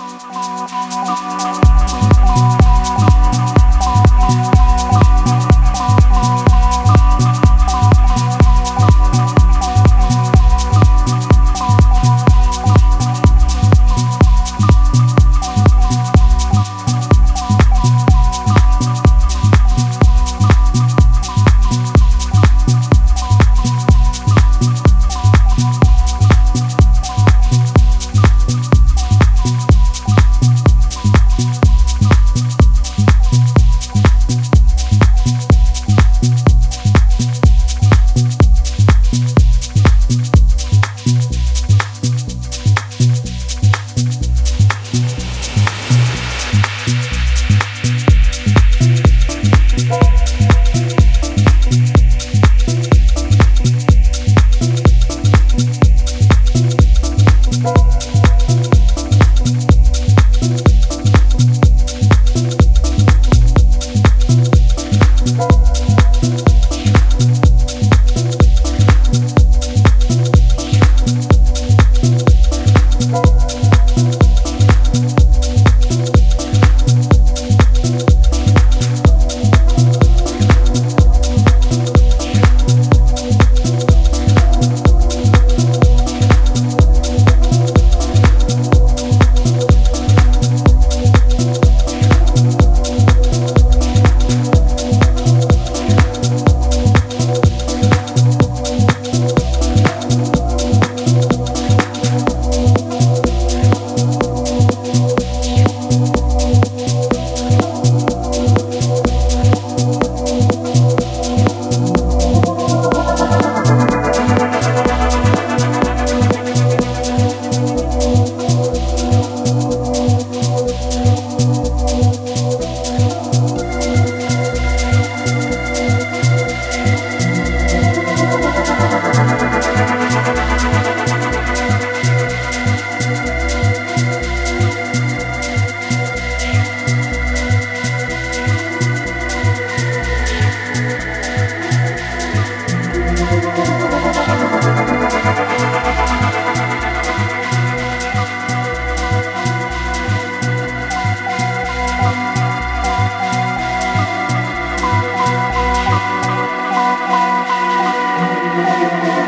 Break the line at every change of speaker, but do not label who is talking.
Música Thank you.